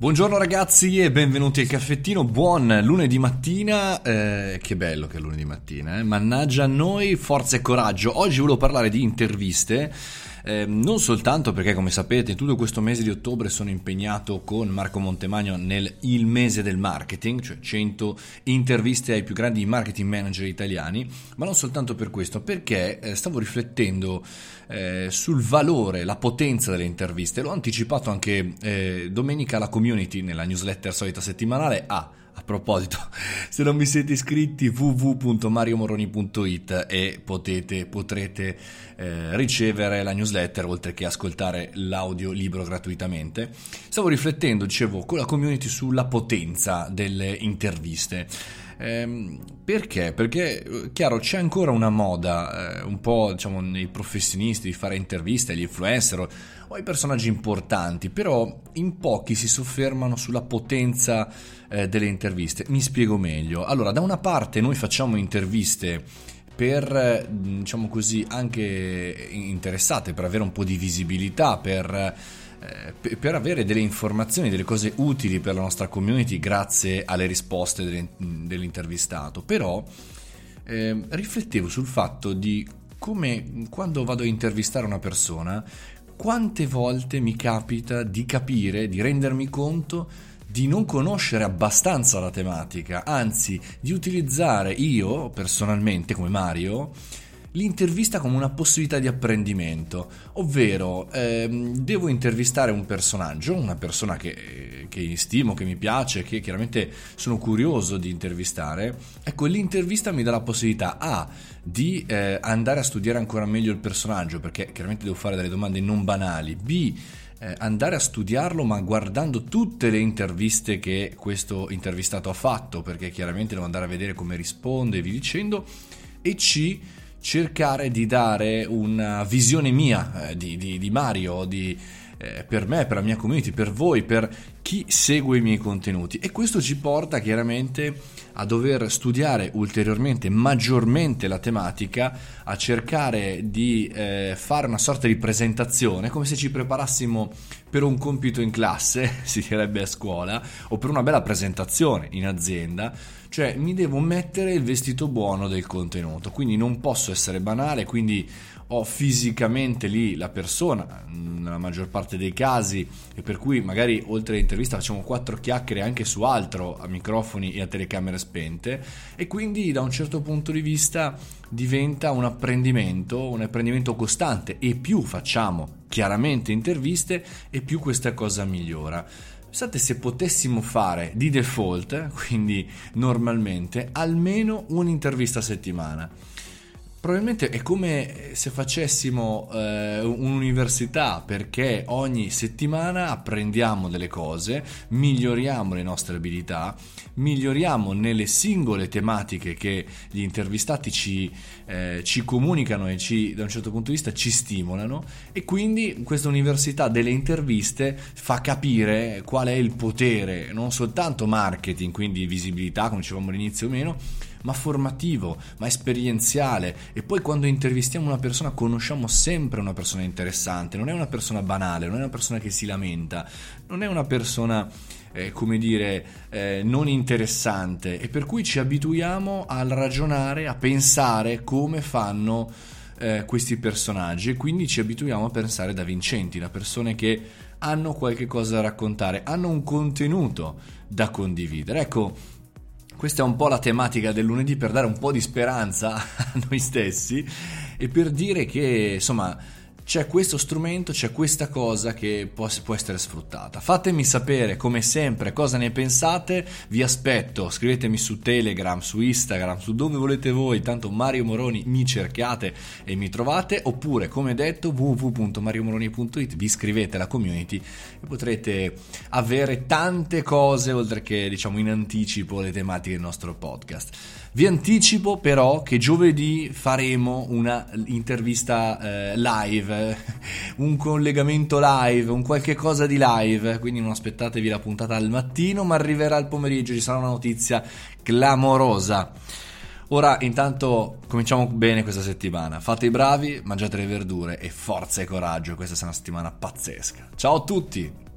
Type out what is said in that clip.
Buongiorno ragazzi e benvenuti al caffettino, buon lunedì mattina, eh, che bello che è lunedì mattina, eh? mannaggia a noi, forza e coraggio, oggi volevo parlare di interviste, eh, non soltanto perché come sapete tutto questo mese di ottobre sono impegnato con Marco Montemagno nel Il mese del marketing, cioè 100 interviste ai più grandi marketing manager italiani, ma non soltanto per questo, perché eh, stavo riflettendo eh, sul valore, la potenza delle interviste, l'ho anticipato anche eh, domenica alla community nella newsletter solita settimanale a ah, a proposito, se non vi siete iscritti www.mariomoroni.it e potete, potrete eh, ricevere la newsletter oltre che ascoltare l'audio libro gratuitamente. Stavo riflettendo, dicevo, con la community sulla potenza delle interviste. Eh, perché? Perché, eh, chiaro, c'è ancora una moda, eh, un po' diciamo nei professionisti di fare interviste agli influencer o ai personaggi importanti, però in pochi si soffermano sulla potenza eh, delle interviste. Mi spiego meglio. Allora, da una parte noi facciamo interviste per, diciamo così, anche interessate, per avere un po' di visibilità, per eh, per avere delle informazioni, delle cose utili per la nostra community grazie alle risposte dell'intervistato. Però eh, riflettevo sul fatto di come quando vado a intervistare una persona, quante volte mi capita di capire, di rendermi conto di non conoscere abbastanza la tematica, anzi di utilizzare io personalmente come Mario l'intervista come una possibilità di apprendimento, ovvero ehm, devo intervistare un personaggio, una persona che, che stimo, che mi piace, che chiaramente sono curioso di intervistare, ecco l'intervista mi dà la possibilità A di eh, andare a studiare ancora meglio il personaggio, perché chiaramente devo fare delle domande non banali, B eh, andare a studiarlo ma guardando tutte le interviste che questo intervistato ha fatto, perché chiaramente devo andare a vedere come risponde e vi dicendo, e C cercare di dare una visione mia eh, di, di, di, Mario, di, eh, per me, per la mia community, per voi, per chi segue i miei contenuti. E questo ci porta chiaramente a dover studiare ulteriormente, maggiormente la tematica, a cercare di eh, fare una sorta di presentazione, come se ci preparassimo per un compito in classe, si direbbe a scuola, o per una bella presentazione in azienda, cioè mi devo mettere il vestito buono del contenuto, quindi non posso essere banale, quindi ho fisicamente lì la persona, nella maggior parte dei casi, e per cui magari oltre all'intervista facciamo quattro chiacchiere anche su altro a microfoni e a telecamere spente, e quindi da un certo punto di vista diventa un apprendimento, un apprendimento costante, e più facciamo chiaramente interviste, e più questa cosa migliora. Pensate se potessimo fare di default, quindi normalmente, almeno un'intervista a settimana Probabilmente è come se facessimo eh, un'università perché ogni settimana apprendiamo delle cose, miglioriamo le nostre abilità, miglioriamo nelle singole tematiche che gli intervistati ci, eh, ci comunicano e ci, da un certo punto di vista ci stimolano. E quindi questa università delle interviste fa capire qual è il potere, non soltanto marketing, quindi visibilità come dicevamo all'inizio o meno, ma formativo, ma esperienziale. E poi quando intervistiamo una persona conosciamo sempre una persona interessante, non è una persona banale, non è una persona che si lamenta, non è una persona eh, come dire eh, non interessante. E per cui ci abituiamo a ragionare, a pensare come fanno eh, questi personaggi. E quindi ci abituiamo a pensare da vincenti, da persone che hanno qualche cosa da raccontare, hanno un contenuto da condividere. Ecco, questa è un po' la tematica del lunedì per dare un po' di speranza a noi stessi e per dire che insomma c'è questo strumento, c'è questa cosa che può, può, essere sfruttata. Fatemi sapere come sempre cosa ne pensate, vi aspetto, scrivetemi su Telegram, su Instagram, su dove volete voi, tanto Mario Moroni mi cercate e mi trovate, oppure come detto www.mariomoroni.it, vi iscrivete alla community e potrete avere tante cose oltre che diciamo in anticipo le tematiche del nostro podcast. Vi anticipo però che giovedì faremo una intervista eh, live, un collegamento live, un qualche cosa di live, quindi non aspettatevi la puntata al mattino, ma arriverà al pomeriggio, ci sarà una notizia clamorosa. Ora intanto cominciamo bene questa settimana. Fate i bravi, mangiate le verdure e forza e coraggio, questa sarà una settimana pazzesca. Ciao a tutti!